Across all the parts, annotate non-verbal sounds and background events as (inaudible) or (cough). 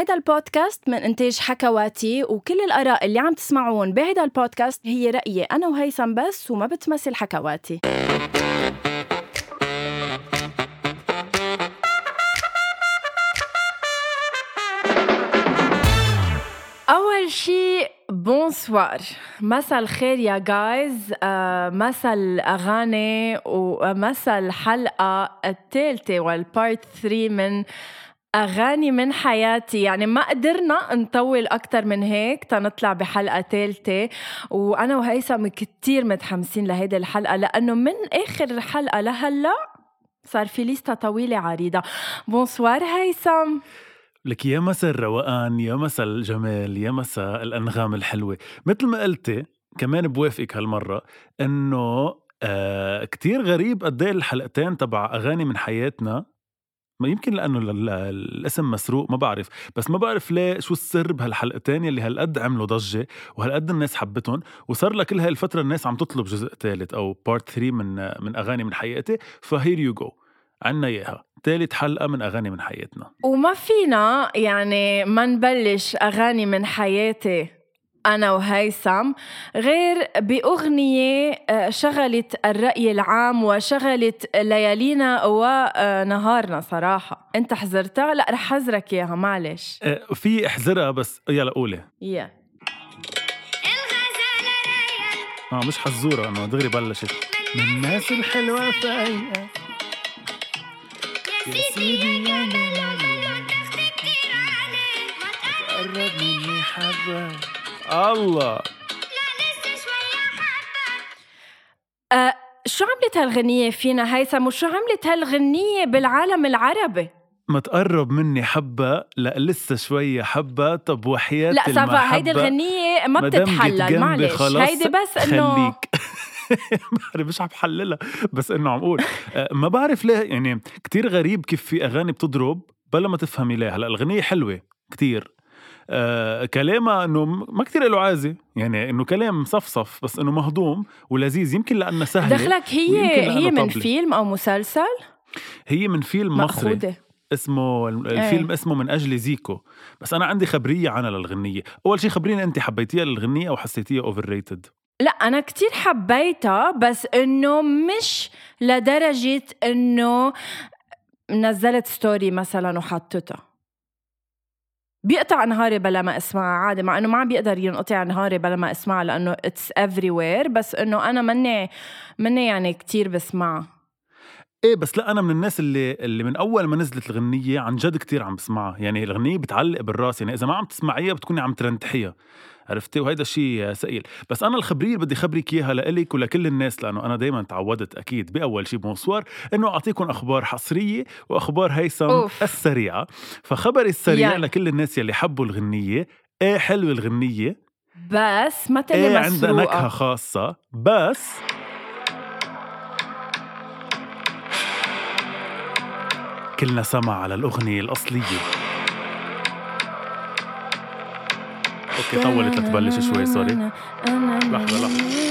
هيدا البودكاست من إنتاج حكواتي وكل الآراء اللي عم تسمعون بهيدا البودكاست هي رأيي أنا وهيثم بس وما بتمثل حكواتي. أول شي bonsoir مساء الخير يا guys آه، مساء الأغاني ومساء الحلقة الثالثة وال part 3 من أغاني من حياتي. يعني ما قدرنا نطول أكتر من هيك تنطلع بحلقة ثالثة وأنا وهيثم كتير متحمسين لهيدي الحلقة لأنه من آخر حلقة لهلأ صار في ليستا طويلة عريضة. بونسوار هيثم. لك يا مساء الروقان يا مساء الجمال يا مساء الأنغام الحلوة. مثل ما قلتي كمان بوافقك هالمرة إنه آه كتير غريب قد إيه الحلقتين تبع أغاني من حياتنا ما يمكن لأنه الاسم مسروق ما بعرف. بس ما بعرف ليه شو السر بهالحلقتين يلي هالقد عملوا ضجة وهالقد الناس حبتهم وصار لك كل الفترة الناس عم تطلب جزء ثالث أو part 3 من من أغاني من حياتي ف here you go عنا إياها. ثالث حلقة من أغاني من حياتنا. وما فينا يعني ما نبلش أغاني من حياتي. أنا وهيثم غير بأغنية آه، شغلت الرأي العام وشغلت ليالينا ونهارنا صراحة. أنت حزرتها؟ لا رح حزرك إياها معلش. آه، في احزرها بس يلا قولي. يا. آه مش حزورة انه دغري بلشت. من الناس الحلوة فايقة. يا سيدي يا تقرب مني حبة. الله. أه شو عملت هالغنية فينا هيثم؟ وشو عملت هالغنية بالعالم العربي؟ ما تقرب مني حبة لا لسه شوية حبة. طب وحياة لا سافا هيدي الغنية ما بتتحلل. معلش هيدي بس إنه خليك. (laughs) (laughs) مش عم بحللها بس إنه عم أقول. أه، ما بعرف ليه يعني كتير غريب كيف في أغاني بتضرب بلا ما تفهمي ليه. هلا الغنية حلوة كتير. آه كلامها إنه ما كتير له عازه يعني إنه كلام صفصف بس إنه مهضوم ولذيذ. يمكن لأنه سهلة دخلك هي هي من. فيلم أو مسلسل؟ هي من فيلم مصري. اسمه الفيلم إيه. اسمه من أجل زيكو. بس أنا عندي خبرية عنها للغنية. أول شيء خبريني أنت حبيتيها للغنية أو حسيتيها overrated لا أنا كتير حبيتها بس إنه مش لدرجة إنه نزلت story مثلا وحطتها بيقطع نهاري بلا ما اسمعها عادي مع إنه ما عم بيقدر ينقطع نهاري بلا ما اسمعها لأنه it's everywhere بس إنه أنا مني مني يعني كتير بسمعها إيه بس لا أنا من الناس اللي اللي من أول ما نزلت الغنية عن جد كتير عم بسمعها يعني الغنية بتعلق بالرأس يعني إذا ما عم تسمعيها بتكوني عم ترنتحيها. عرفتي؟ وهيدا الشيء ثقيل بس أنا الخبرية اللي بدي خبرك إياها لإلك ولكل الناس لأنه أنا دائما تعودت أكيد بأول شيء بونسوار إنه أعطيكم أخبار حصرية وأخبار هيثم أوف. السريعة. فخبري السريع يعني. لكل الناس يلي حبوا الغنية إيه حلوة الغنية؟ بس ما إيه عندها نكهة خاصة. بس كلنا سمع على الأغنية الأصلية. okay طولت لتبلش شوي sorry. لحظة لحظة.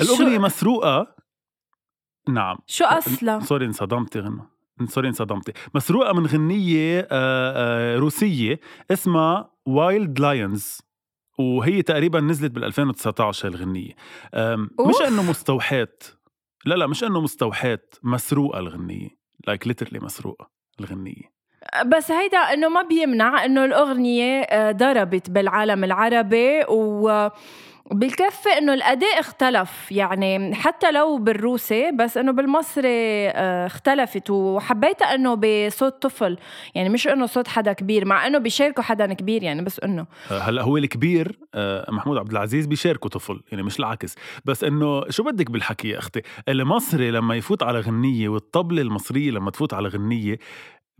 الأغنية مسروقة؟ نعم. شو أصلا؟ sorry انصدمتي غنى sorry انصدمتي مسروقة من غنية آه، آه، روسية اسمها Wild Lions وهي تقريبا نزلت بال 2019 الغنية. مش إنه مستوحات لا لا مش إنه مستوحات مسروقة الغنية. like like literally مسروقة الغنية. بس هيدا إنه ما بيمنع إنه الأغنية آه، ضربت بالعالم العربي و بالكفة إنه الأداء اختلف. يعني حتى لو بالروسي بس إنه بالمصري آه، اختلفت. وحبيتها إنه بصوت طفل. يعني مش إنه صوت حدا كبير مع إنه بيشاركوا حدا كبير يعني بس إنه. هلأ هو الكبير آه، محمود عبد العزيز بيشاركوا طفل يعني مش العكس. بس إنه شو بدك بالحكي يا أختي؟ المصري لما يفوت على غنية والطبلة المصرية لما تفوت على غنية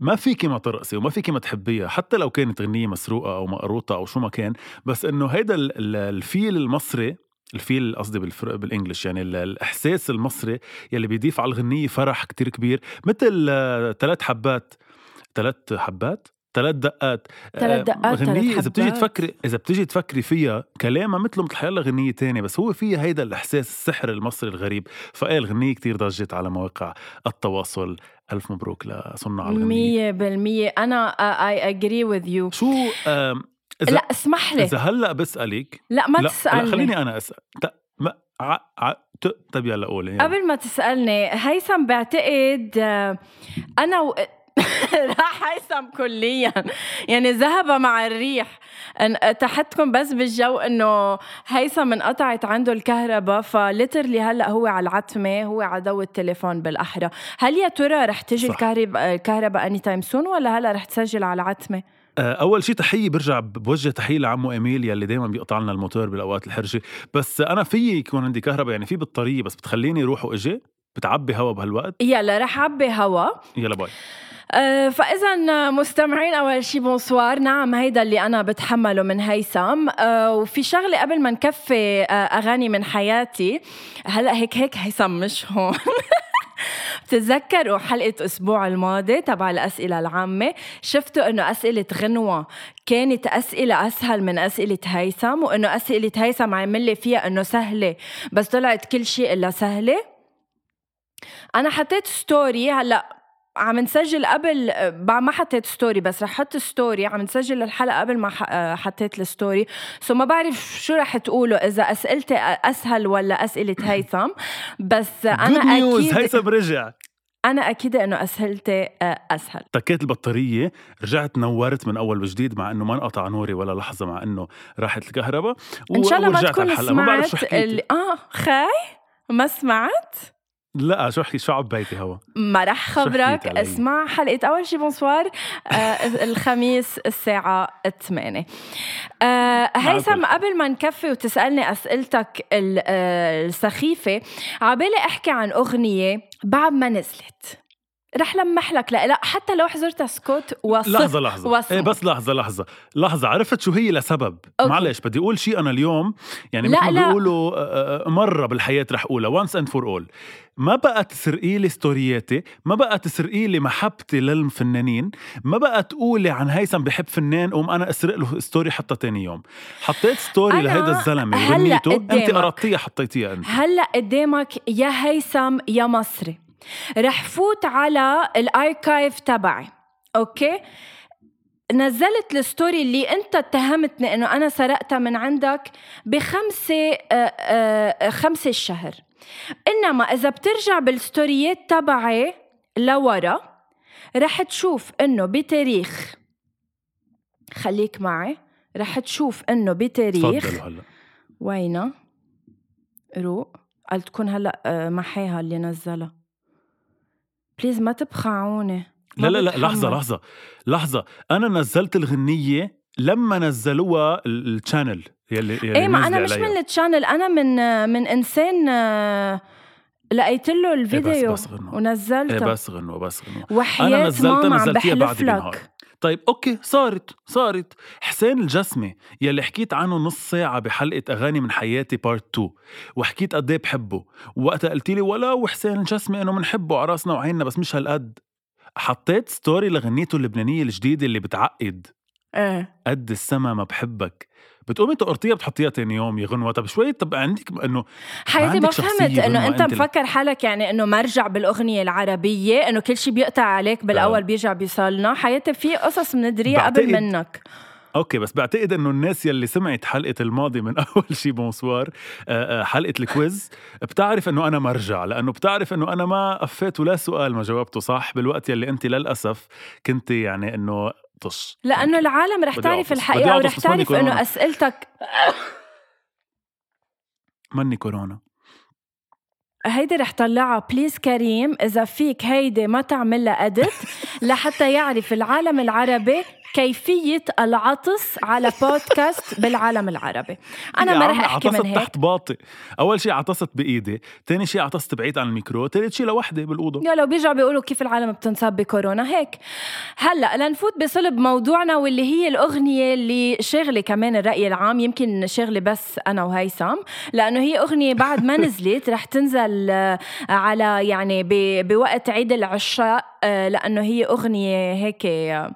ما فيكي ما ترقصي وما فيكي ما تحبيها حتى لو كانت غنية مسروقة أو مقروطة أو شو ما كان بس إنه هيدا الفيل المصري الفيل قصدي بالإنجلش يعني الإحساس المصري يلي بيضيف على الغنية فرح كتير كبير مثل ثلاث حبات. ثلاث حبات؟ ثلاث دقات. ثلاث آه، دقات، ثلاث غنية إذا بتيجي. تفكري إذا بتيجي تفكري فيها كلامها مثله مثل حيلا غنية تانية بس هو فيها هيدا الإحساس السحر المصري الغريب. فإيه الغنية كتير ضجت على مواقع التواصل ألف مبروك لصناع الغنية. مية بالمية. أنا I agree with you. شو إذا لا اسمح لي. إذا هلأ بسألك لا ما لا, تسألني. لا خليني أنا أسأل. ما ع... طب يلا قولي يلا. قبل ما تسألني هيثم بعتقد آه، أنا و... (laughs) راح هيثم كليا. يعني ذهب مع الريح. تحتكم بس بالجو إنه هيثم انقطعت عنده الكهرباء فليترلي هلأ هو على العتمة هو على ضوء التليفون بالأحرى. هل يا ترى رح تجي. الكهرباء الكهرباء anytime soon ولا هلأ رح تسجل على العتمة؟ آه، أول شيء تحية برجع بوجه تحية لعمو إميل يلي دائما بيقطع لنا الموتور بالأوقات الحرجة. بس أنا في يكون عندي كهرباء يعني في بالطريق بس بتخليني روح وإجي؟ بتعبي هوا بهالوقت؟ يلا رح عبي هوا. يلا باي. فاذا مستمعين أول شي بونسوار. نعم هيدا اللي أنا بتحمله من هيثم. أه، وفي شغلة قبل ما نكفي أغاني من حياتي. هلأ هيك هيك هيثم مش هون. (laughs) بتتذكروا حلقة أسبوع الماضي تبع الأسئلة العامة؟ شفتوا إنه أسئلة غنوة كانت أسئلة أسهل من أسئلة هيثم وإنه أسئلة هيثم عمل لي فيها إنه سهلة بس طلعت كل شيء إلا سهلة؟ أنا حطيت story هلأ عم نسجل قبل ما حطيت story بس رح أحط story عم نسجل الحلقة قبل ما حطيت ال story so ما بعرف شو رح تقولوا إذا أسئلتي أسهل ولا أسئلة هيثم. بس أنا أكيد هيثم رجع. أنا أكيد إنه اسئلتي أسهل. تكيت البطارية رجعت نورت من أول وجديد مع إنه ما انقطع نوري ولا لحظة مع إنه راحت الكهرباء. و- إن شاء الله ما تكون الحلقة. ما بعرف شو سمعت اللي آه خاي ما سمعت؟ لا شو حكي شو عبيتي هوا ما رح خبرك؟ اسمع حلقة أول شي بونسوار آه (laughs) الخميس الساعة 8 آه هيثم. قبل ما نكفي وتسألني أسئلتك آه، السخيفة عبالي أحكي عن أغنية بعد ما نزلت رح لمح لك لا لا حتى لو حضرتها سكوت وصف لحظة لحظة. وصف. إيه بس لحظة لحظة. لحظة عرفت شو هي لسبب؟ أوكي. معلش بدي أقول شيء أنا اليوم. يعني مثل ما. بيقولوا آه، آه، مرة بالحياة رح أقولها. Once and for all. ما بقى تسرقي لي story ياتي. ما بقى تسرقي لي محبتي للفنانين. ما بقى تقولي عن هيثم بحب فنان قوم أنا أسرق له story حتى تاني يوم. حطيت story لهيدا وغنيته أنت قدامك. قرطتيها حطيتيها أنت. هلأ قدامك يا هيثم يا مصري. رح فوت على ال archive تبعي أوكي؟ نزلت ال story اللي أنت اتهمتني إنه أنا سرقتها من عندك بخمسة آه، آه، خمسة الشهر. إنما إذا بترجع بال story ات تبعي لورا رح تشوف إنه بتاريخ خليك معي رح تشوف إنه بتاريخ هلا. وينها؟ روق قال تكون هلا آه، محاها اللي نزلها. بليز ما تبخعوني لا لا لا. لحظة لحظة لحظة أنا نزلت الغنية لما نزلوها ال- الشانل يلي يلي إيه ما أنا مش عليها. من التشانل أنا من من إنسان آه، لقيت له الفيديو بس غنوة. ونزلته إيه بس غنوة بس غنوة وحياة نزلتها ماما عم نزلتيها بعد لك طيب أوكي صارت صارت. حسين الجسمي يلي حكيت عنه نص ساعة بحلقة أغاني من حياتي part 2 وحكيت قد إيه بحبه. وقتها قلت لي ولو حسين الجسمي إنه بنحبه على رأسنا وعيننا بس مش هالقد. حطيت story لغنيته اللبنانية الجديدة اللي بتعقد. إيه. قد السما ما بحبك. بتقومي تقرطيها بتحطيها تاني يوم يا غنوة. طب شوي طب عندك إنه حياتي ما فهمت إنه أنت مفكر حالك يعني إنه مرجع بالأغنية العربية إنه كل شيء بيقطع عليك بالأول بيرجع بيصلنا. حياتي في قصص بندريها قبل منك. أوكي بس بعتقد إنه الناس يلي سمعت حلقة الماضي من (laughs) أول شي بونسوار آه، آه، حلقة ال quiz بتعرف إنه أنا مرجع لأنه بتعرف إنه أنا ما قفيت ولا سؤال ما جاوبته صح بالوقت يلي انت للأسف كنت يعني إنه طش. لأنه العالم رح تعرف الحقيقة ورح تعرف إنه. أسئلتك مني كورونا. هيدي رح طلعها. please كريم إذا فيك هيدي ما تعمل لها (laughs) لحتى يعرف العالم العربي. كيفية العطس على بودكاست (laughs) بالعالم العربي. أنا ما رح أحكي عطست من هيك. تحت باطي. أول شي عطست بإيدي تاني شي عطست بعيد عن الميكرو تالت شي لوحدي بالأوضة. يا لو بيرجعوا بيقولوا كيف العالم بتنصاب بكورونا هيك. هلأ لنفوت بصلب موضوعنا واللي هي الأغنية اللي شاغله كمان الرأي العام يمكن شاغله بس أنا وهيثم لأنه هي أغنية بعد ما (laughs) نزلت رح تنزل ال- على يعني بوقت عيد العشاء آه، لأنه هي أغنية هيك آه،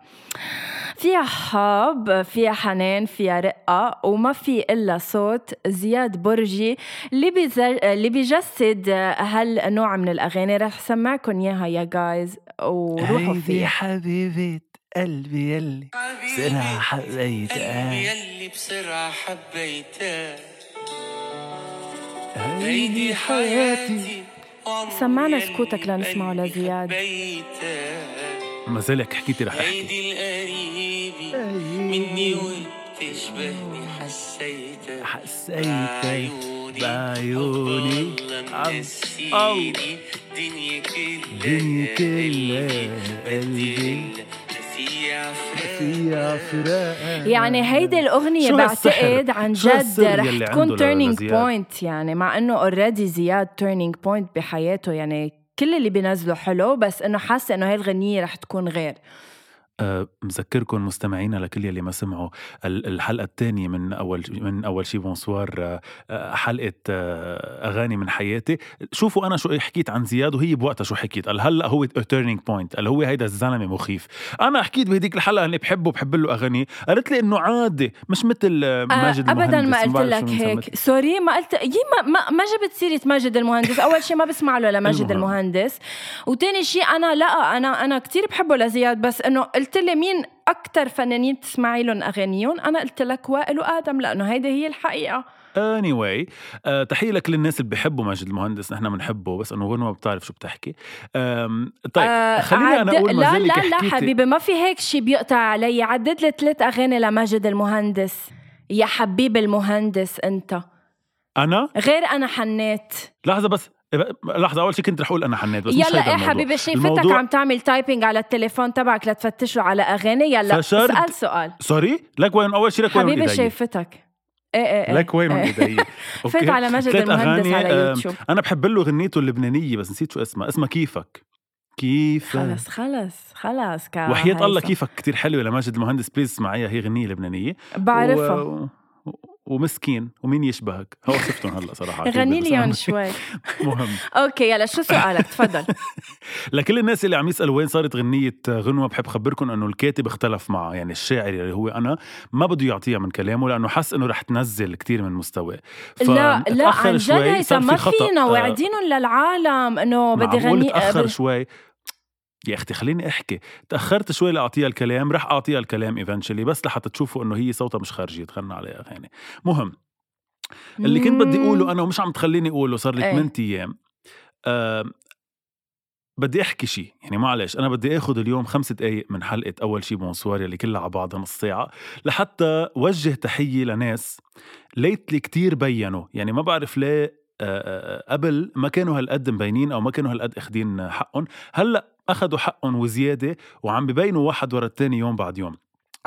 فيها حب فيها حنان فيها رقة وما في إلا صوت زياد برجي اللي بيز- اللي بيجسد هالنوع من الأغاني. رح سمعكم إياها يا جايز وروحوا فيها. حبيبة قلبي يلي. بسرعة حبيتها قلبي يلي بسرعة حبيتها هيدي حياتي. سمعنا سكوتك لنسمعه لزياد. حبيتها ما زالك حكيتي رح أحكي. هيدي القريبة مني وبتشبهني حسيتها حسيتك بعيوني. بعيوني. والله عم منسيني دنيا كلها دنيا كلها قلبي. يعني هيدي الأغنية؟ بعتقد عن جد رح تكون turning؟ point يعني مع إنه already زياد turning point بحياته يعني كل اللي بينزله حلو بس إنه حاسة إنه هاي الغنية رح تكون غير. مذكركم مستمعينا لكل يلي ما سمعوا. ال- الحلقة الثانية من أول من أول شي بونسوار أه، حلقة أه، أغاني من حياتي. شوفوا أنا شو حكيت عن زياد وهي بوقتها شو حكيت. قال هلأ هو turning point قال هو هيدا الزلمة مخيف. أنا حكيت بهديك الحلقة أني بحبه بحب له أغاني. قالت لي إنه عادي مش مثل ماجد ابدا المهندس. ما قلت لك هيك. sorry ما قلت يي ما, ما, ما جبت سيرة ماجد المهندس. أول شيء ما بسمع له لماجد. المهندس. وتاني شيء أنا لأ أنا أنا كثير بحبه لزياد بس إنه قلت لي مين أكثر فنانين بتسمعي لهم أغانيهم؟ أنا قلت لك وائل وآدم لأنه هيدي هي الحقيقة. Anyway آه تحية لك للناس اللي بيحبوا ماجد المهندس نحن بنحبه بس إنه غنوة ما بتعرف شو بتحكي. طيب آه، خليني أنا عد- أقول ما لا لا لا حبيبي ما في هيك شيء بيقطع علي. عدد لي ثلاث أغاني لماجد المهندس. يا حبيب المهندس أنت. أنا؟ غير أنا حنيت. لحظة بس. لحظة أول شيء كنت رح أقول أنا حنيت بس مش يلا إيه الموضوع. حبيبي شايفتك الموضوع- عم تعمل تايبنج على التليفون تبعك لتفتشوا على أغاني. يلا فشرت. اسأل سؤال. سوري؟ لك وين أول شيء لك وين حبيبي شايفتك إيه إيه إيه. لك وين إيه. ايدي (laughs) فات على ماجد ثلاث المهندس أغاني، على يوتيوب. أنا بحب له غنيته اللبنانية بس نسيت شو اسمها. اسمها كيفك. كيفك. خلص خلص خلص كا وحياة الله. كيفك كتير حلوة لماجد المهندس. please اسمعيها هي غنية لبنانية. بعرفها. و... ومسكين ومين يشبهك؟ هو شفتهم هلأ صراحة على غني لي اياهم شوي. (laughs) مهم. okay يلا شو سؤالك؟ تفضل. (laughs) لكل الناس اللي عم يسألوا وين صارت غنية غنوة بحب خبركم إنه الكاتب اختلف معه يعني الشاعر اللي هو أنا ما بده يعطيها من كلامه لأنه حس إنه رح تنزل كتير من مستواه. لا لا عن جد ما. فينا آه، واعدينهم للعالم إنه بدي معقول غني تأخر بدي- شوي؟ يا أختي خليني أحكي. تأخرت شوي لأعطيها الكلام رح أعطيها الكلام eventually بس لحتى تشوفوا إنه هي صوتها مش خارجي تغنى عليها أغاني. مهم. اللي كنت بدي أقوله أنا ومش عم تخليني أقوله صار لي إيه. 8 أيام. آه بدي أحكي شيء يعني معلش أنا بدي آخذ اليوم خمس دقائق من حلقة أول شيء bonsoir اللي كلها على بعضها نص ساعة لحتى وجه تحية لناس ليتلي كتير بينوا. يعني ما بعرف ليه آه، آه، قبل ما كانوا هالقد مبينين أو ما كانوا هالقد اخذين حقهم. هلأ أخذوا حقهم وزيادة وعم ببينوا واحد ورا الثاني يوم بعد يوم.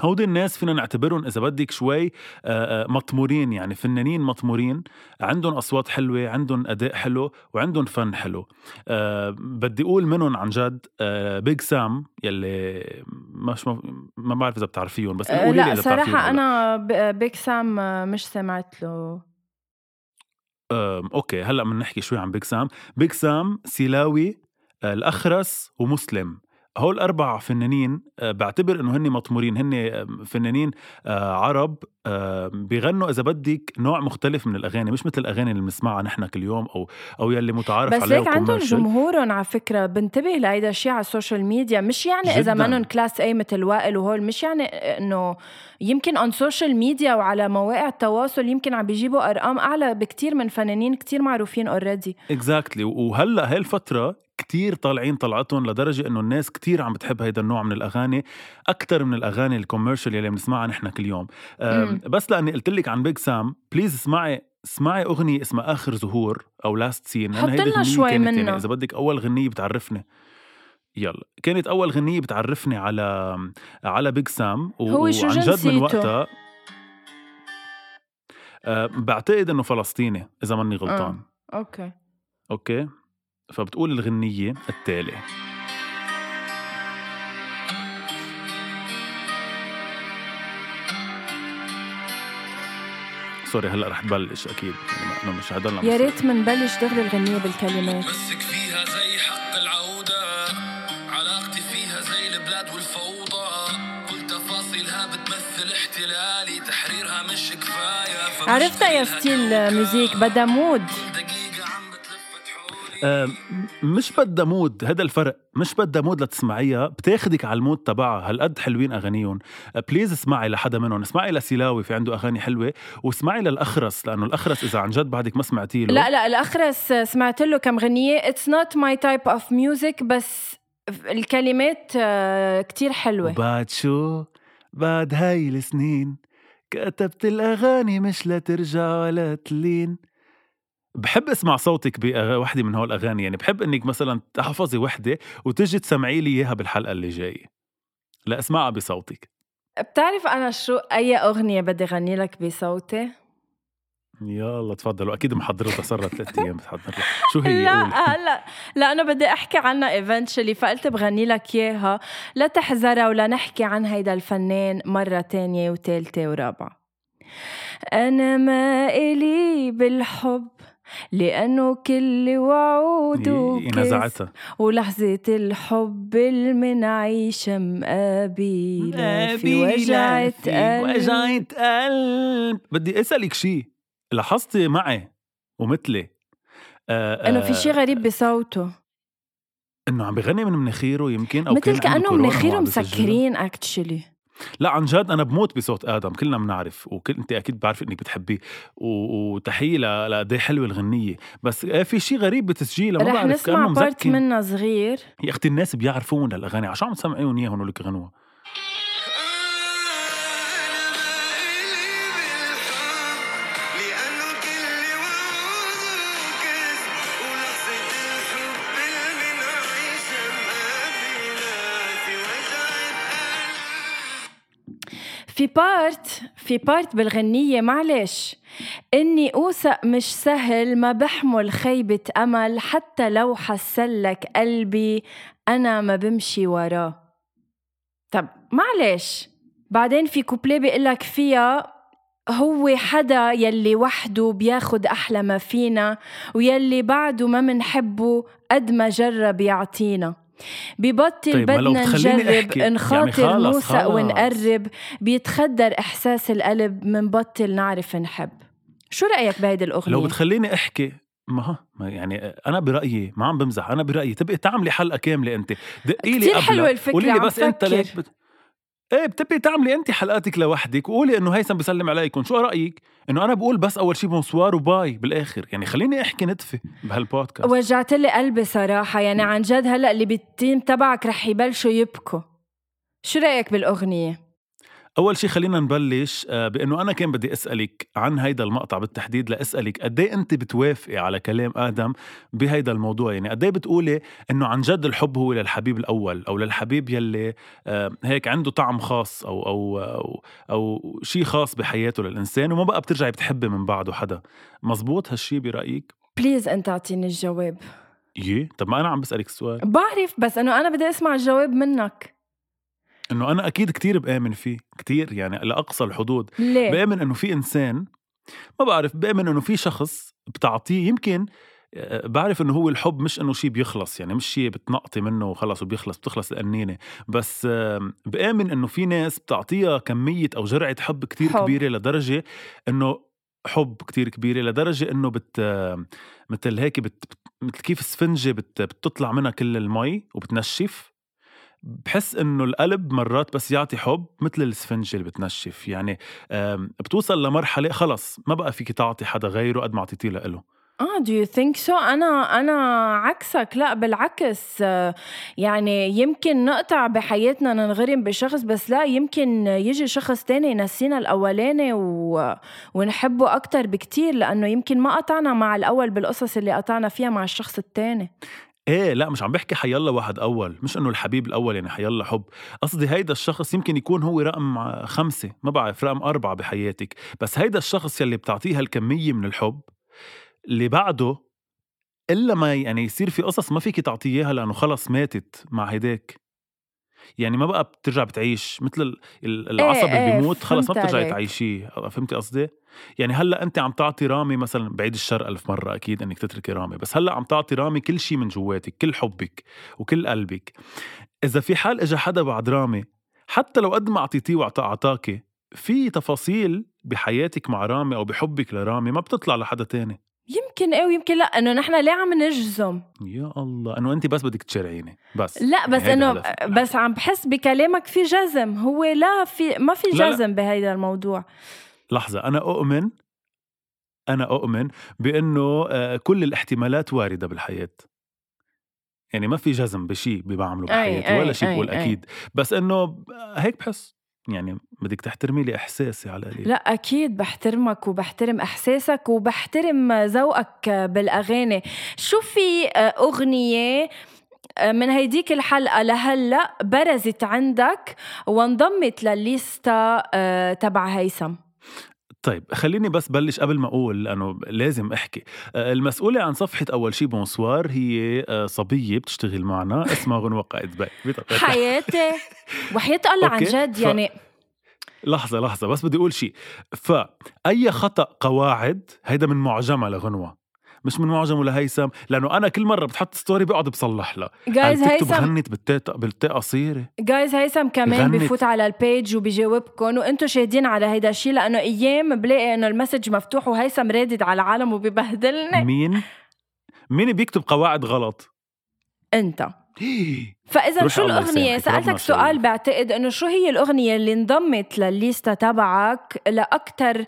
هودي الناس فينا نعتبرهم إذا بدك شوي آه، آه، مطمورين يعني فنانين مطمورين عندهم أصوات حلوة عندهم أداء حلو وعندهم فن حلو. أه بدي أقول منهم عن جد أه بيج سام يلي مش ما, ما بعرف إذا بتعرفيهم بس آه، قولي لي لا إذا بتعرفيهم صراحة ولا لا. أنا ب- بيج سام آه، مش سمعت له. okay هلأ بنحكي شوي عن بيج سام بيج سام سيلاوي الأخرس ومسلم. هول أربع فنانين آه، بعتبر إنه هن مطمورين. هن آه، فنانين آه، عرب بيغنوا إذا بدك نوع مختلف من الأغاني مش مثل الأغاني اللي بنسمعها نحن كل يوم أو أو يلي متعارف بس عليها ليك عندهم. جمهورهم على فكرة بنتبه لهيدا الشيء على ال social media. مش يعني إذا جداً. منهم class A مثل وائل وهول مش يعني إنه يمكن on social media وعلى مواقع التواصل يمكن عم بيجيبوا أرقام أعلى بكتير من فنانين كتير معروفين already exactly وهلأ هاي الفترة كتير طالعين طلعتهم لدرجة إنه الناس كتير عم بتحب هيدا النوع من الأغاني أكثر من الأغاني ال commercial يلي بنسمعها نحن كل يوم. بس لأني قلت لك عن بيج سام please اسمعي اسمعي أغنية اسمها آخر ظهور أو Last Seen حط لنا شوي منها. يعني إذا بدك أول غنية بتعرفني يلا كانت أول غنية بتعرفني على على بيج سام و- هو شو وعن جد من؟ وقتها أه بعتقد إنه فلسطيني إذا ماني غلطان آه. okay okay فبتقول الغنية التالي sorry هلأ رح تبلش أكيد. يعني إنه مش هدول يا يا ريت منبلش دغري الغنية بالكلمات. مسك فيها زي حق العودة. علاقتي فيها زي البلاد والفوضى. كل تفاصيلها بتمثل احتلالي. تحريرها مش كفاية. عرفتها يا still. Music بدها mood. مش بدها mood هذا الفرق. مش بدها mood لتسمعيها. بتاخدك على ال mood تبعها. هالقد حلوين أغانيهم. آه، please اسمعي لحدا منهم. اسمعي لسيلاوي في عنده أغاني حلوة. واسمعي للأخرس لأنه الأخرس إذا عن جد بعدك ما سمعتي له. لا لا الأخرس سمعت له كم غنية. It's not my type of music بس الكلمات آه، كتير حلوة. وبعد شو؟ بعد هاي السنين كتبت الأغاني مش لترجع ولا تلين. بحب أسمع صوتك بوحده من هول الأغاني يعني بحب إنك مثلا تحفظي وحدة وتجي تسمعي لي إياها بالحلقة اللي جاية. لا أسمعها بصوتك. بتعرف أنا شو أي أغنية بدي غني لك بصوتي؟ يلا تفضلوا. أكيد محضرتها صار لها ثلاث أيام بتحضر. (laughs) شو هي؟ لا. هلا لا. أنا بدي أحكي عنها ايفنتشلي فقلت بغني لك إياها. لا تحذرها ولا نحكي عن هيدا الفنان مرة تانية وتالتة ورابعة. أنا ما إلي بالحب لأنه كل وعود ي- وكذب نزعتها ولحظة الحب اللي منعيشها مقابلة في وجعة قلب. وجعة قلب. بدي أسألك شيء. لاحظتي معي ومثلي. آه انه في آه، شي غريب بصوته. إنه عم بغني من مناخيره يمكن أو مثل كان كأنه مناخيره. مسكرين اكتشلي لا عن جد أنا بموت بصوت آدم كلنا بنعرف وكل أنت أكيد بعرف إنك بتحبيه و- وتحية ل- لقد إيه حلوة الغنية. بس آه، في شيء غريب بتسجيلها ما رح بعرف نسمع كأنه بارت مزكي منها صغير. يا أختي الناس بيعرفون الأغاني عشان عم تسمعيهم اياهم ولك غنوة. في part في part بالغنية معلش. إني أوثق مش سهل ما بحمل خيبة أمل حتى لو حسلك قلبي أنا ما بمشي وراه. طب معلش. بعدين في كوبليه بيقلك فيها هو حدا يلي وحده بياخد أحلى ما فينا ويلي بعده ما منحبه قد ما جرب يعطينا. ببطل طيب، بدنا نجرب أحكي، يعني نخاطر خلص، نوثق. ونقرب بيتخدر إحساس القلب منبطل نعرف نحب شو رأيك بهيدي الأغنية؟ لو بتخليني أحكي ما يعني أنا برأيي ما عم بمزح أنا برأيي تبقي تعملي حلقة كاملة أنت دقي لي الفكرة، قولي لي بس أنت. ليك بت... إيه بتبقي تعملي انت حلقاتك لوحدك وقولي إنه هيثم بيسلم عليكم. شو رأيك؟ إنه أنا بقول بس أول شيء bonsoir و bye بالآخر. يعني خليني أحكي نتفة بهالبودكاست. وجعت لي قلبي صراحة. يعني عن جد هلأ اللي بالتيم تبعك رح يبلشوا يبكوا. شو رأيك بالأغنية؟ أول شيء خلينا نبلش آه، بأنه أنا كان بدي أسألك عن هيدا المقطع بالتحديد لأسألك قد إيه أنت بتوافقي على كلام آدم بهيدا الموضوع؟ يعني قد إيه بتقولي إنه عن جد الحب هو للحبيب الأول أو للحبيب يلي آه، هيك عنده طعم خاص أو أو أو, أو شيء خاص بحياته للإنسان وما بقى بترجعي بتحبي من بعده حدا. مزبوط هالشي برأيك؟ بليز أنت أعطيني الجواب. يه طب ما أنا عم بسألك السؤال. بعرف بس أنه أنا بدي أسمع الجواب منك. إنه أنا أكيد كتير بآمن فيه كتير يعني لأقصى الحدود ليه؟ بآمن إنه في إنسان ما بعرف بآمن إنه في شخص بتعطيه يمكن آه، بعرف إنه هو الحب مش إنه شيء بيخلص يعني مش شيء بتنقطي منه وخلص وبيخلص بتخلص القنينه بس آم، بآمن إنه في ناس بتعطيها كمية أو جرعة حب كتير حب. كبيرة لدرجة إنه حب كتير كبيرة لدرجة إنه بت آم، مثل هيك بت بت- مثل كيف السفنجة بت بتطلع منها كل المي وبتنشف بحس إنه القلب مرات بس يعطي حب مثل السفنجه اللي بتنشف. يعني بتوصل لمرحلة خلص ما بقى فيك تعطي حدا غيره قد ما اعطيتيه له آه do you think so أنا أنا عكسك. لأ بالعكس. يعني يمكن نقطع بحياتنا ننغرم بشخص بس لأ يمكن يجي شخص تاني ينسينا الأولاني. ونحبه أكتر بكتير لأنه يمكن ما قطعنا مع الأول بالقصص اللي قطعنا فيها مع الشخص التاني. إيه لا مش عم بحكي حيلا واحد أول مش إنه الحبيب الأول يعني حيلا حب. قصدي هيدا الشخص يمكن يكون هو رقم خمسة ما بعرف رقم أربعة بحياتك. بس هيدا الشخص يلي بتعطيه هالكمية من الحب اللي بعده إلا ما يعني يصير في قصص ما فيك تعطيه إياها لأنه خلص ماتت مع هيداك. يعني ما بقى بترجع بتعيش مثل ال- العصب إيه، اللي بيموت خلص ما بترجعي. تعيشيه فهمتي قصدي؟ يعني هلأ انت عم تعطي رامي مثلا بعيد الشر ألف مرة أكيد إنك تتركي رامي بس هلأ عم تعطي رامي كل شيء من جواتك كل حبك وكل قلبك إذا في حال إجا حدا بعد رامي حتى لو قد ما أعطيتيه وأعطى أعطاكي في تفاصيل بحياتك مع رامي أو بحبك لرامي ما بتطلع لحدا تاني يمكن إيه ويمكن لا إنه نحن ليه عم نجزم؟ يا الله. إنه أنت بس بدك تشرعيني بس. لا بس هيدا إنه. بس عم بحس بكلامك في جزم. هو لا في ما في لا، لا. جزم بهيدا الموضوع. لحظة أنا أؤمن أنا أؤمن بأنه آه، كل الاحتمالات واردة بالحياة. يعني ما في جزم بشيء بعمله أي- بحياتي أي- ولا شيء أي- بقول أي. أكيد. بس إنه هيك بحس. يعني بدك تحترمي لي إحساسي على القليل. لا أكيد بحترمك وبحترم إحساسك وبحترم ذوقك بالأغاني. شو في أغنية آه، من هيديك الحلقة لهلأ برزت عندك وانضمت لل lista آه، تبع هيثم؟ طيب خليني بس بلش قبل ما أقول لأنه لازم أحكي. آه، المسؤولة عن صفحة أول شي bonsoir هي آه، صبية بتشتغل معنا (laughs) اسمها غنوة قائد باي. حياتي. (laughs) وحياة الله عن جد ف- يعني لحظة لحظة بس بدي أقول شيء فأي خطأ قواعد هيدا من معجمه لغنوة. مش من معجمه لهيثم لأنه أنا كل مرة بتحط story بقعد بصلح لها جايز تكتب هيثم غنت بالتاء بالتاء قصيرة. جايز هيثم كمان غنت. بفوت على ال page وبيجاوبكم وأنتم شاهدين على هيدا الشيء لأنه أيام بلاقي إنه ال message مفتوح وهيثم رادد على العالم وبيبهدلني. مين؟ مين بيكتب قواعد غلط؟ أنت. (gasps) فإذا شو الأغنية؟ سألتك سؤال. بعتقد إنه شو هي الأغنية اللي انضمت لل lista تبعك لاكثر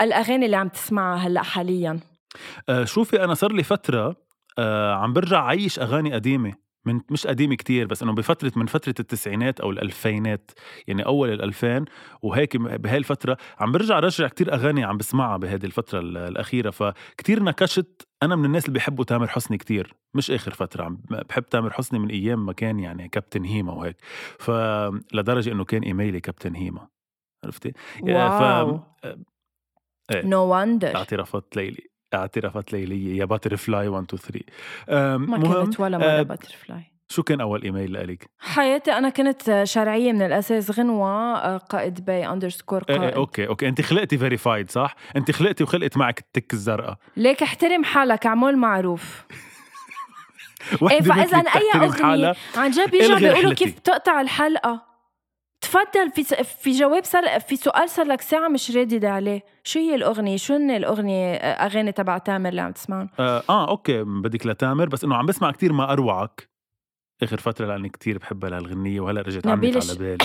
الأغاني اللي عم تسمعها هلأ حاليا آه شوفي أنا صار لي فترة آه عم برجع عيش أغاني قديمة من مش قديمة كتير بس إنه بفترة من فترة التسعينات أو الألفينات يعني أول الألفين وهيك بهاي الفترة عم برجع رجع كتير أغاني عم بسمعها بهذه الفترة ال- الأخيرة فكتير نكشت أنا من الناس اللي بيحبوا تامر حسني كتير مش آخر فترة عم بحب تامر حسني من أيام ما كان يعني كابتن هيما وهيك فلدرجة إنه كان إيميلي كابتن هيما عرفتي؟ واو إيه. نو وندر اعترافات ليلي. اعترافات ليلية يا باتر فلاي 1 2 3 ما كنت ولا آه، مرة باترفلاي شو كان أول إيميل لك؟ حياتي أنا كنت شرعية من الأساس غنوة آه، قائد باي اندرسكور إيه إيه قائد. أوكي أوكي. أنت خلقتي فيريفايد صح؟ أنت خلقتي وخلقت معك التك الزرقاء. ليك احترم حالك اعمل معروف. (laughs) إيه فإذا أي أغنية. عن جد إلغي بيقولوا. كيف بتقطع الحلقة. تفضل في في جواب صار في سؤال صار لك ساعة مش رادد عليه. شو هي الأغنية؟ شو هن الأغنية آه، أغاني تبع تامر اللي عم تسمعهم؟ آه, آه okay بدك لتامر بس إنه عم بسمع كتير ما أروعك. آخر فترة لأني كتير بحبها لهالغنيه وهلأ رجعت نبيل على بالي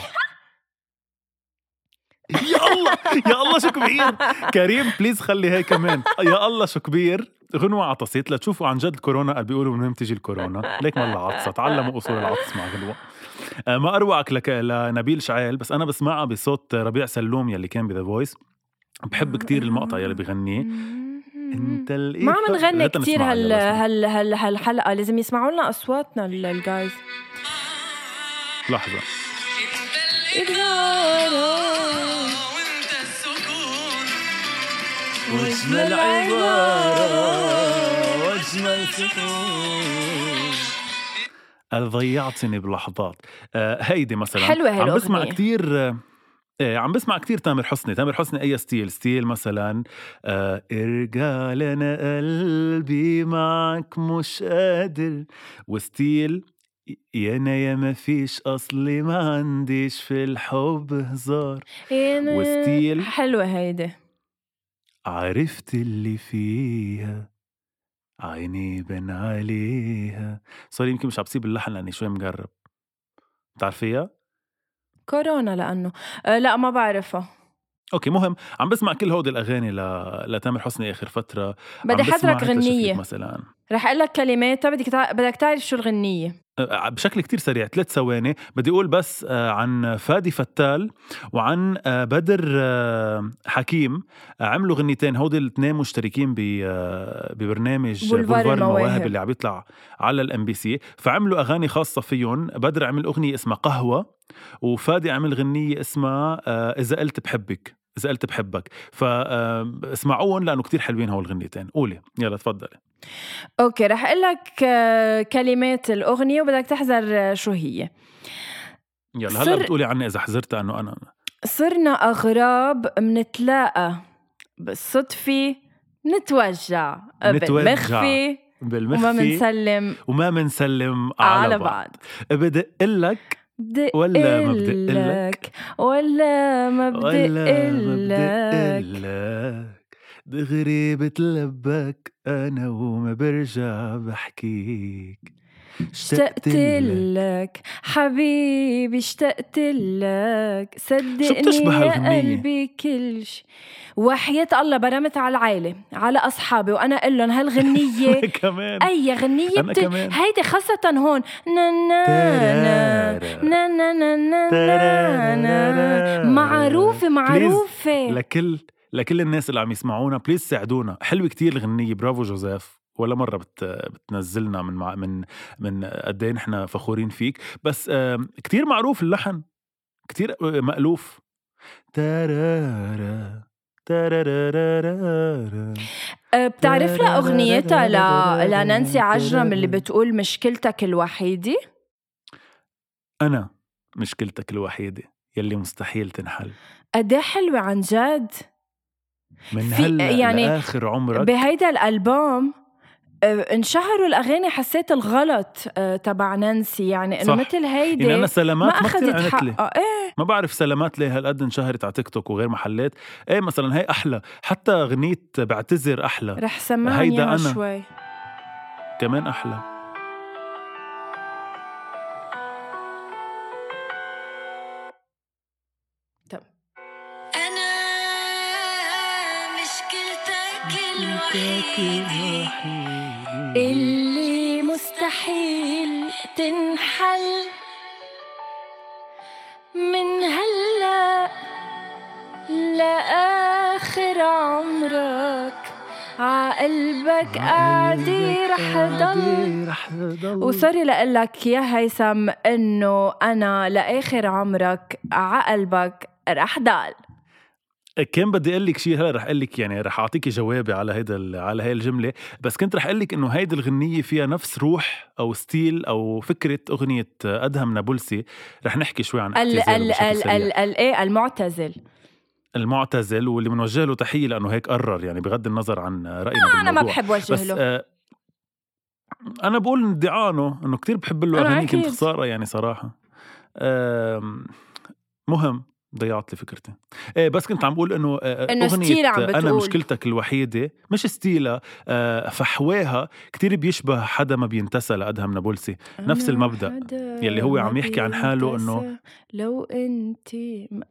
(laughs) يا الله يا الله شو كبير. كريم please خلي هي كمان. يا الله شو كبير. غنوة عطست. لتشوفوا عن جد كورونا قال بيقولوا من وين بتيجي الكورونا. ليك ما عطسة تعلموا أصول العطس مع غنوة. ما أروعك لك لنبيل شعيل بس أنا بسمعها بصوت ربيع سلوم يلي كان ب The Voice. بحب كتير المقطع يلي بغنيه. أنت ما عم نغني غني كثير هال هال هال هالحلقة لازم يسمعوا لنا أصواتنا ال- الجايز السكون واجمل عبارة واجمل سكون ضيعتني بلحظات. آه هيدي مثلا. حلوة عم بسمع. كتير آه إيه عم بسمع كتير تامر حسني. تامر حسني أي style؟ style مثلا آه ارجع لنا قلبي معك مش قادر. و style يا أنا يا ما فيش أصلي ما عنديش في الحب هزار. و style. حلوة هيدي. عرفت اللي فيها. عيني بن عليها. sorry يمكن مش عم بسيب اللحن لأني شوي مقرب بتعرفيها؟ كورونا لأنه. آه لأ ما بعرفها. okay مهم. عم بسمع كل هودي الأغاني ل... لتامر حسني آخر فترة. بدي لشفيق غنية. مثلا؟ رح أقول لك كلمات بدك تع... بدك تعرف شو الغنية؟ أه، بشكل كتير سريع ثلاث ثواني. بدي أقول بس آه، عن فادي فتال وعن بدر حكيم. عملوا غنيتين. هودي الاثنين مشتركين ب- ببرنامج بولفار بولفار المواهب. المواهب. اللي عم يطلع على ال MBC فعملوا أغاني خاصة فيهم. بدر عمل أغنية اسمها قهوة وفادي عمل غنية اسمها إذا قلت بحبك. اذا قلت بحبك فاسمعوهم لأنه كتير حلوين هول الغنيتين. قولي. يلا تفضلي. okay رح أقول لك آه، كلمات الأغنية وبدك تحذر آه، شو هي. يلا هلأ بتقولي عني إذا حزرتها انه أنا صرنا أغراب منتلاقى بالصدفة نتوجع. بالمخفي وما بالمخفي منسلم وما منسلم على, على بعض, بعض. بدق لك بدق ولا ما بدق لك؟ ولا ما بدق لك دغري بتلبك أنا وما برجع بحكيك. اشتقت لك حبيبي اشتقت لك صدقني يا؟ قلبي كل شي وحياة الله برمت على العائلة على أصحابي وأنا أقول لهم هالغنية. (laughs) كمان. أي غنية بت... هيدي خاصة هون. نا نا نا ترارا. نا نا نا نا نا نا معروفة معروفة لكل لكل الناس اللي عم يسمعونا بليز ساعدونا حلوة كتير الغنية برافو جوزيف ولا مرة بت بتنزلنا من مع من من قد إيه نحن فخورين فيك. بس كتير معروف اللحن. كتير آه، مألوف. ترارارارارا. أه، بتعرف لها أغنيتها ل... لنانسي عجرم اللي بتقول مشكلتك الوحيدة؟ أنا مشكلتك الوحيدة يلي مستحيل تنحل. قد إيه حلوة عن جد؟ من في- هلأ يعني لآخر عمرك. بهيدا الألبوم أه، انشهروا الأغاني حسيت الغلط أه، تبع نانسي. يعني صح. مثل هيدي يعني ما سلامات ما, لي. حقها إيه. ما بعرف سلامات ليه هالقد انشهرت على تيك توك وغير محلات. إيه مثلا هي أحلى. حتى أغنية بعتذر أحلى. رح سمعني هيدا أنا. شوي. كمان أحلى. الوحيدة اللي مستحيل تنحل من هلا لآخر عمرك. عقلبك قاعدة رح ضل. رح ضل. وسوري لقلك يا هيثم إنه أنا لآخر عمرك عقلبك رح ضل. كان بدي أقول لك شيء هلا رح أقول لك يعني رح أعطيكي جوابي على هيدا على هاي الجملة بس كنت رح أقول لك إنه هيدي الغنية فيها نفس روح أو ستيل أو فكرة أغنية أدهم نابلسي رح نحكي شوي عن ال ال ال. ال ال إيه المعتزل المعتزل واللي بنوجه له تحية لأنه هيك قرر يعني بغض النظر عن راينا أنا ما. بحب وجه بس له آه أنا بقول ادعانه إنه كتير بحب له أغاني كنت. خسارة يعني صراحة آم، مهم ضيعت لي فكرتي. إيه بس كنت عم بقول إنه آه، إنه أغنية style عم أنا بتقول. مشكلتك الوحيدة مش style ها آه، فحواها كتير بيشبه حدا ما بينتسى لأدهم نابلسي نفس حدا يلي هو عم يحكي عن حاله بينتسى. لو أنت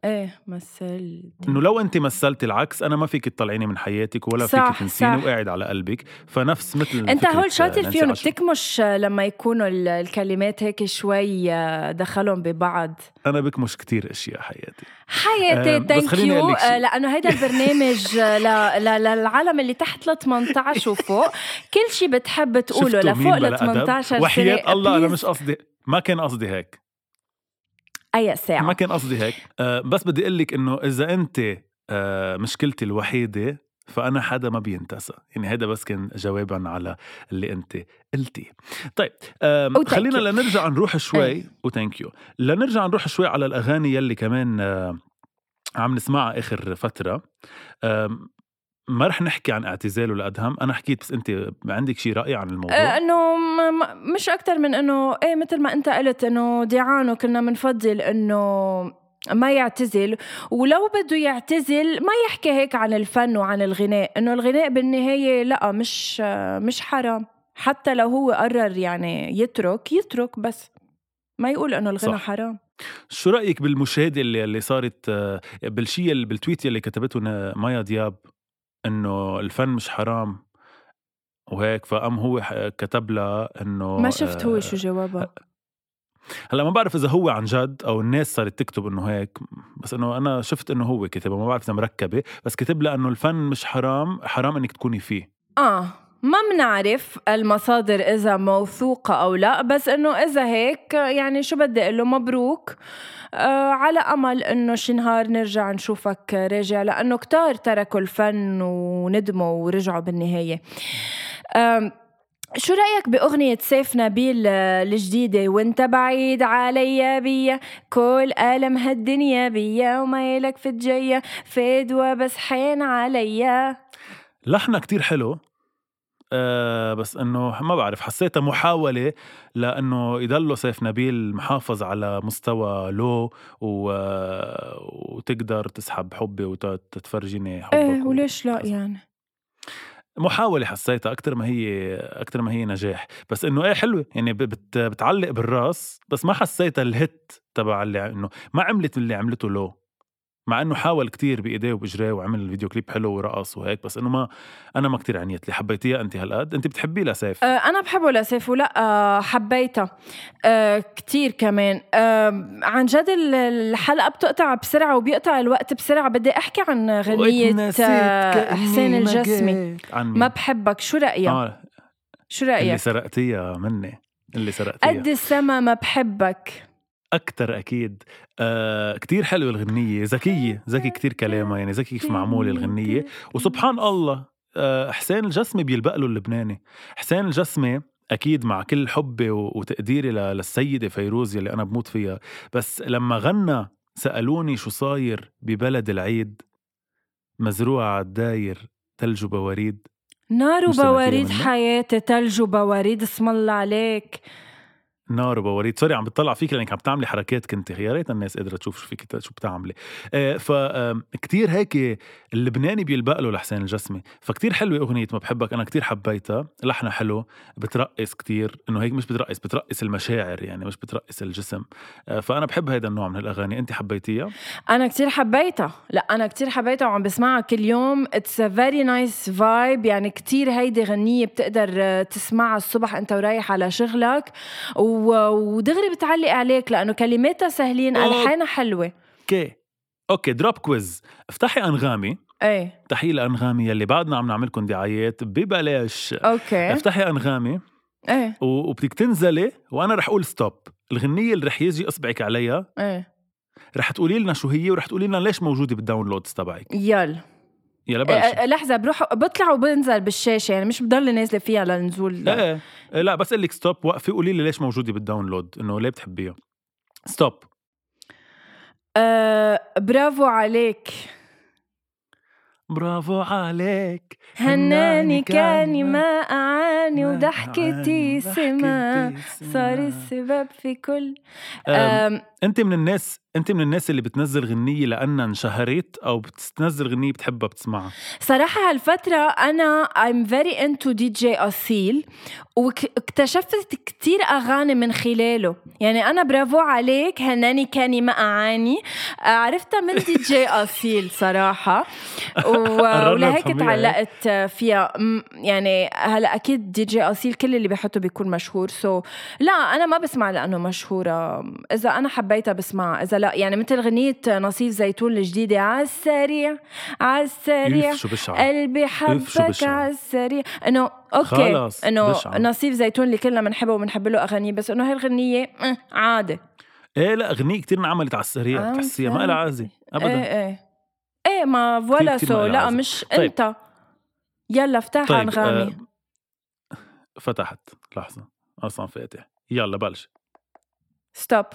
إيه مثلت إنه لو أنت مثلت العكس أنا ما فيك تطلعيني من حياتك ولا صح، فيك تنسيني صح. وقاعد على قلبك. فنفس مثل أنت هول شاطر فيهم. بتكمش لما يكونوا ال- الكلمات هيك شوي آه، دخلهم ببعض. أنا بكمش كتير أشياء حياتي. حياتي آه، ثانك خليني أقول يو. لأنه هيدا البرنامج (laughs) آه، ل- ل- للعالم اللي تحت ل 18 (laughs) وفوق كل شيء بتحب تقوله لفوق ل بلا أدب؟ 18 سنه وحياة الله أنا. مش قصدي ما كان قصدي هيك أي ما ساعه كان قصدي هيك آه بس بدي أقول لك إنه إذا أنت آه مشكلتي الوحيدة فأنا حدا ما بينتسى. يعني هذا بس كان جوابا على اللي أنت قلتيه. طيب Oh, خلينا. لنرجع (laughs) نروح شوي. وثانك يو لنرجع نروح شوي على الأغاني يلي كمان عم نسمعها آخر فترة. آم، ما رح نحكي عن اعتزاله لأدهم. أنا حكيت بس أنت عندك شي رأي عن الموضوع؟ آه، إنه مش أكثر من إنه إيه مثل ما أنت قلت إنه ديعانو كنا بنفضل إنه ما يعتزل ولو بده يعتزل ما يحكي هيك عن الفن وعن الغناء إنه الغناء بالنهاية لا مش آه، مش حرام. حتى لو هو قرر يعني يترك يترك بس. ما يقول إنه الغنى صح. حرام. شو رأيك بالمشاهدة اللي اللي صارت آه، بالشيء اللي بالتويت اللي كتبته مايا دياب إنه الفن مش حرام؟ وهيك فقام هو كتب لها إنه ما شفت هو آه، شو جوابها. هلا ما بعرف إذا هو عن جد أو الناس صارت تكتب إنه هيك بس إنه أنا شفت إنه هو كتبها ما بعرف إذا مركبة بس كتب لها إنه الفن مش حرام حرام إنك تكوني فيه. آه ما بنعرف المصادر إذا موثوقة أو لا بس إنه إذا هيك يعني شو بدي أقول له؟ مبروك. آه على أمل إنه شي نهار نرجع نشوفك راجع لأنه كتار تركوا الفن وندموا ورجعوا بالنهاية. آم، شو رأيك بأغنية سيف نبيل آه، الجديدة؟ وانت بعيد عليا بيا كل ألم هالدنيا بيا وما يلك في الجاية فدوة بس حين عليا لحنها كتير حلو أه بس إنه ما بعرف حسيتها محاولة لإنه يضله سيف نبيل محافظ على مستوى لو و... وتقدر تسحب حبي وتتفرجيني حبك إيه وليش لا يعني؟ محاولة حسيتها أكتر ما هي أكتر ما هي نجاح. بس إنه إيه حلوة يعني بتعلق بالراس بس ما حسيتها الهيت تبع اللي إنه ما عملت اللي عملته لو مع إنه حاول كتير بإيديه وبإجريه وعمل الفيديو كليب حلو ورقص وهيك بس إنه ما أنا ما كتير عنيت لي حبيتيها أنت هالقد. أنت بتحبيه لسيف؟ آه، أنا بحبه لسيف ولا آه، حبيتها آه، كتير كمان. آه، عن جد ال- الحلقة بتقطع بسرعة وبيقطع الوقت بسرعة. بدي أحكي عن غنية واتنسيت آه، حسين الجسمي. ما؟ بحبك. شو رأيك؟ آه شو اللي رأيك؟ سرقتيها مني. اللي سرقتيها. قد السما ما بحبك. أكتر أكيد. آه كتير حلوة الغنية. ذكية. ذكي كتير كلامها. يعني ذكي كيف معمولة الغنية. وسبحان الله آه حسين الجسمي بيلبق له اللبناني. حسين الجسمي أكيد مع كل حبي وتقديري ل- للسيدة فيروز يلي أنا بموت فيها. بس لما غنى سألوني شو صاير ببلد العيد مزروعة عالداير تلج وبواريد. نار وبواريد؟ حياتي تلج وبواريد اسم الله عليك. نار وبواريد. sorry عم بتطلع فيك لأنك عم تعملي حركات كنت يا ريت الناس قادره تشوف شو فيك شو بتعملي. آه ف آم، كتير هيك اللبناني بيلبق له لحسين الجسمي. فكتير حلوة أغنية ما بحبك أنا كتير حبيتها. لحنها حلو بترقص كتير. إنه هيك مش بترقص بترقص المشاعر يعني مش بترقص الجسم. آه فأنا بحب هيدا النوع من الأغاني. انت حبيتيها؟ أنا كتير حبيتها. لا أنا كتير حبيتها وعم بسمعها كل يوم. it's a very nice vibe يعني كتير هيدي غنية بتقدر آه، تسمعها الصبح أنت ورايح على شغلك. و- ودغري بتعلق عليك لأنه كلماتها سهلين. ألحانها حلوة. okay. okay pop quiz افتحي أنغامي. إيه. تحيه لانغامي يلي بعدنا عم نعملكم دعايات ببلاش. okay. افتحي أنغامي. إيه. وبدك تنزلي وأنا رح أقول stop الغنية اللي رح يجي أصبعك عليها إيه. رح تقولي لنا شو هي ورح تقولي لنا ليش موجودة بال downloads تبعك. يلا. يلا آه، بلش آه، لحظة بروح بطلع وبنزل بالشاشة يعني مش بضل نازلة فيها للنزول إيه إيه، لا بس لك stop وقفي قولي لي ليش موجودة بال download؟ إنه ليه بتحبيها؟ stop. آه برافو عليك. برافو عليك. هناني كاني ما أعاني وضحكتي سما صار. السبب في كل. أم، أم أنت من الناس أنت من الناس اللي بتنزل غنية لأنها انشهرت أو بتنزل غنية بتحبها بتسمعها. صراحة هالفترة أنا I'm very into DJ أصيل واكتشفت كتير أغاني من خلاله. يعني أنا برافو عليك هناني كاني ما أعاني. عرفتها من دي جي (laughs) أصيل صراحة. و- قررنا ولهيك تعلقت فيها. يعني هلا أكيد دي جي أصيل كل اللي بيحطه بيكون مشهور. so لا أنا ما بسمع لأنه مشهورة. إذا أنا حبيتها بسمعها. إذا لا يعني مثل غنية نصيف زيتون الجديدة عالسريع عالسريع شو بشعة قلبي حبك بشعة. على السريع. إنه okay إنه. نصيف زيتون اللي كلنا بنحبه وبنحب له أغانيه بس إنه هاي الغنيه آه عادي إيه لا غنية كتير انعملت على السريع. عم بتحسيها ما لها عازة ابدا. إيه إيه. إيه ما voilà so لا. مش طيب. أنت. يلا افتحها طيب انغامي آه فتحت. لحظة. أصلا فاتح. يلا بلش. stop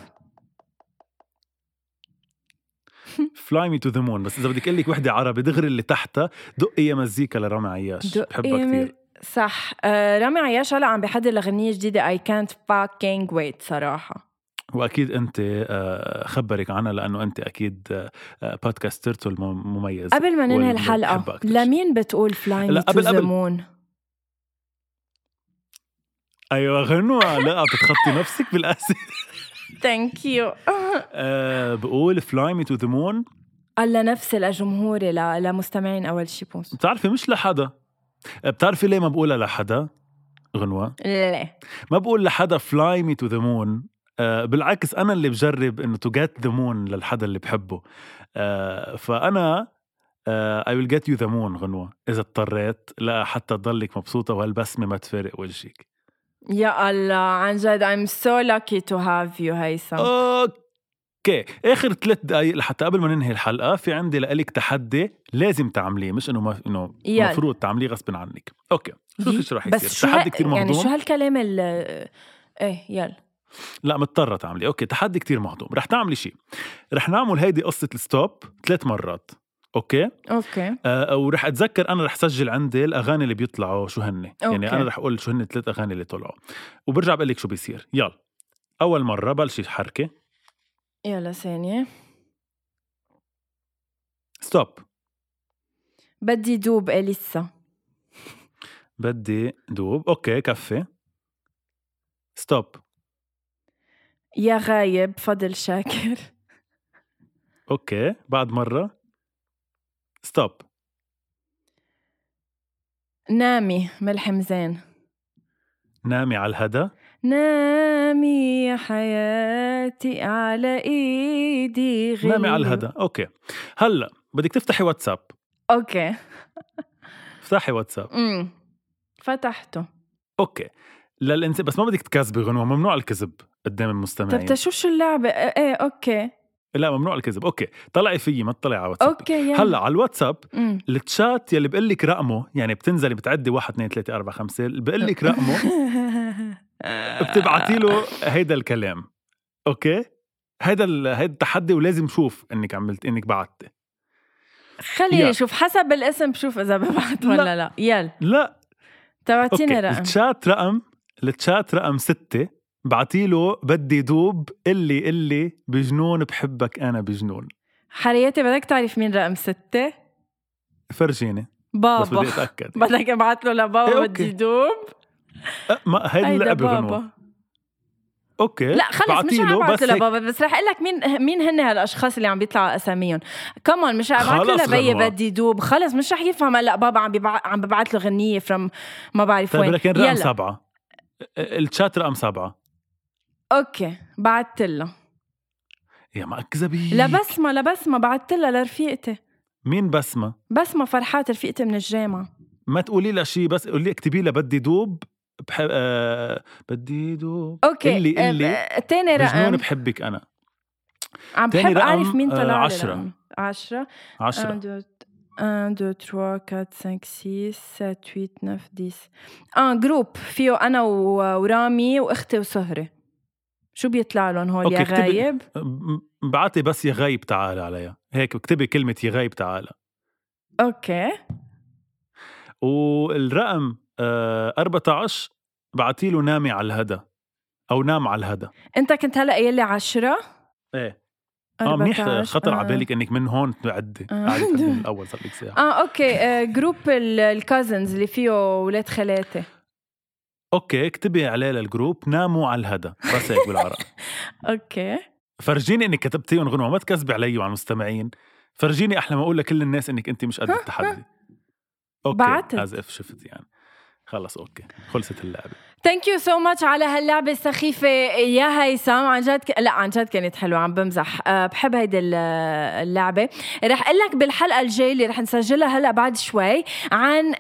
fly me to the moon بس إذا بدك أقول لك وحدة عربي دغري اللي تحتها دقي يا مزيكا لرامي عياش. بحبها كثير. صح. آه رامي عياش هلا عم بيحضر لغنية جديدة. اي كانت fucking wait صراحة. وأكيد أنت آه، خبرك عنها لأنه أنت أكيد بودكاسترته المميز قبل ما ننهي شي. لمين بتقول fly لا، me to قبل- the قبل. moon أيوه غنوة. لا بتخطي نفسك بالأسئلة. thank you آه، بقول فلاي مي تو ذا مون الله نفسي لجمهوري لمستمعين أول شي بوس. بتعرفي مش لحدا. آه، بتعرفي ليه ما بقولها لحدا؟ غنوة. ليه؟ ما بقول لحدا fly me to the moon بالعكس أنا اللي بجرب إنه to get the moon لل حدا اللي بحبه. آه، فأنا I will get you the moon غنوة. إذا اضطريت لا حتى تضلك مبسوطة وهالبسمة ما تفارق وجهك. يا الله عن جد I'm so lucky to have you هيثم. أوكي. آخر ثلاث دقائق لحتى قبل ما ننهي الحلقة في عندي لك تحدي لازم تعمليه مش إنه ما إنه. المفروض تعمليه غصب عنك. أوكي. شوفي شو رح يصير بس شو. تحدي كثير مهضوم يعني شو هالكلام ال إيه يلا. لا مضطرة تعملي. أوكي تحدي كتير مهضوم. رح تعملي شيء. رح نعمل هيدي قصة ال stop ثلاث مرات. أوكي؟ أوكي. آه ورح أتذكر أنا رح سجل عندي الأغاني اللي بيطلعوا شو هن يعني. أنا رح أقول شو هن الثلاث أغاني اللي طلعوا. وبرجع بقول لك شو بيصير. يلا. أول مرة بلشي حركة. يلا ثانية. stop بدي دوب أليسا. بدي دوب. أوكي كفي. stop يا غايب فضل شاكر. أوكي بعد مرة. stop نامي ملحمزان نامي على الهدى نامي يا حياتي على إيدي غير نامي على الهدى أوكي. هلا بدك تفتحي واتساب. أوكي. افتحي واتساب. امم فتحته. أوكي. للانسان بس ما بدك تكذبي غنوة ممنوع الكذب قدام المستمعين. طب تشوف شو اللعبة؟ إيه إيه، أوكي. لا ممنوع الكذب. أوكي طلعي فيي ما تطلعي على واتساب أوكي يعني. هلأ على الواتساب التشات يلي بقول لك رقمه يعني بتنزلي بتعدي 1 2 3 4 5 بقول لك رقمه (laughs) بتبعتي له هيدا الكلام. أوكي؟ هيدا هيدا التحدي ولازم شوف إنك عملت إنك بعتي. خليني أشوف حسب الاسم بشوف إذا ببعت ولا لا, لا. يلا. لا. تبعتيني رقم. التشات رقم التشات رقم 6 بعتيله بدي دوب اللي اللي بجنون بحبك أنا بجنون. حريتي بدك تعرف مين رقم ستة؟ فرجيني. بابا. بس بدي أتأكد. (laughs) بدك ابعت له لبابا إيه بدي دوب. ما هيدي اللي بابا. أوكي لا خلص مش رح ابعت لبابا بس رح أقول لك مين مين هن هالأشخاص اللي عم بيطلعوا أساميهم. كمان مش رح ابعت له لبي بدي دوب. خلص مش رح يفهم. هلا بابا عم عم ببعت له غنية فروم ما بعرف طيب، وين. طيب لكن رقم سبعة. الشات رقم سبعة. أوكي بعت له يا ما اكذبي لبسمه لبسمه بعت لها لرفيقتي. مين بسمة؟ بسمة فرحات رفيقتي من الجامعة. ما تقولي لها شيء بس قولي اكتبي لها بدي دوب بحب آه بدي دوب. أوكي اللي اللي آه، تاني رقم. بحبك أنا. عم بحب أعرف مين آه، طلع لي عشرة. رقم. عشرة. 10 1 2 1 2 3 4 5 6 7 8 9 10 آه group فيه أنا ورامي وأختي وسهرة. شو بيطلع لهم هول يا غايب؟ بعتي بس يا غايب تعال عليها. هيك اكتبي كلمة يا غايب تعال أوكي. والرقم آه 14 بعتي له نامي على الهدى أو نام على الهدى أنت كنت هلأ قايل لي 10 إيه. آه منيح 14. خطر آه. على بالك إنك من هون تعدي آه. قاعدة تعدي من (laughs) الأول صار لك ساعة آه أوكي آه group ال cousins اللي فيه ولاد خالاتي. أوكي اكتبي عليه لل group ناموا على الهدى. بس هيك بالعربي (laughs) أوكي. فرجيني إنك كتبتيهم غنوة ما تكذبي علي وعلى المستمعين. فرجيني أحلى ما أقول لكل الناس إنك أنت مش قد (laughs) التحدي. أوكي بعتت. as if شفت يعني. خلص أوكي. خلصت اللعبة. thank you so much على هاللعبة السخيفة. يا هيثم عن جد ك... لا عن جد كانت حلوة عم بمزح. أه بحب هيدي ال- اللعبة. رح أقول لك بالحلقة الجاية اللي رح نسجلها هلأ بعد شوي عن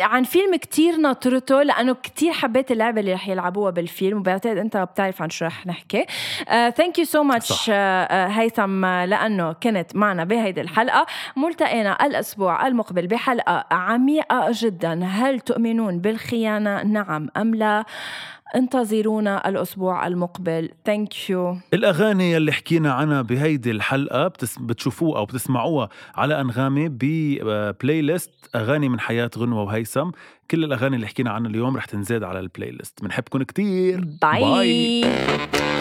عن فيلم كتير ناطرته لأنه كتير حبيت اللعبة اللي رح يلعبوها بالفيلم وبعتقد أنت بتعرف عن شو رح نحكي. thank you so much. هيثم لأنه كنت معنا بهيدي الحلقة. ملتقينا الأسبوع المقبل بحلقة عميقة جدا. هل تؤمنون بالخيانة؟ نعم أم لا؟ انتظرونا الأسبوع المقبل. thank you الأغاني اللي حكينا عنها بهيدي الحلقة بتس... بتشوفوها أو بتسمعوها على أنغامي ب playlist أغاني من حياة غنوة وهيثم. كل الأغاني اللي حكينا عنها اليوم رح تنزاد على ال playlist بنحبكم كتير. bye, bye.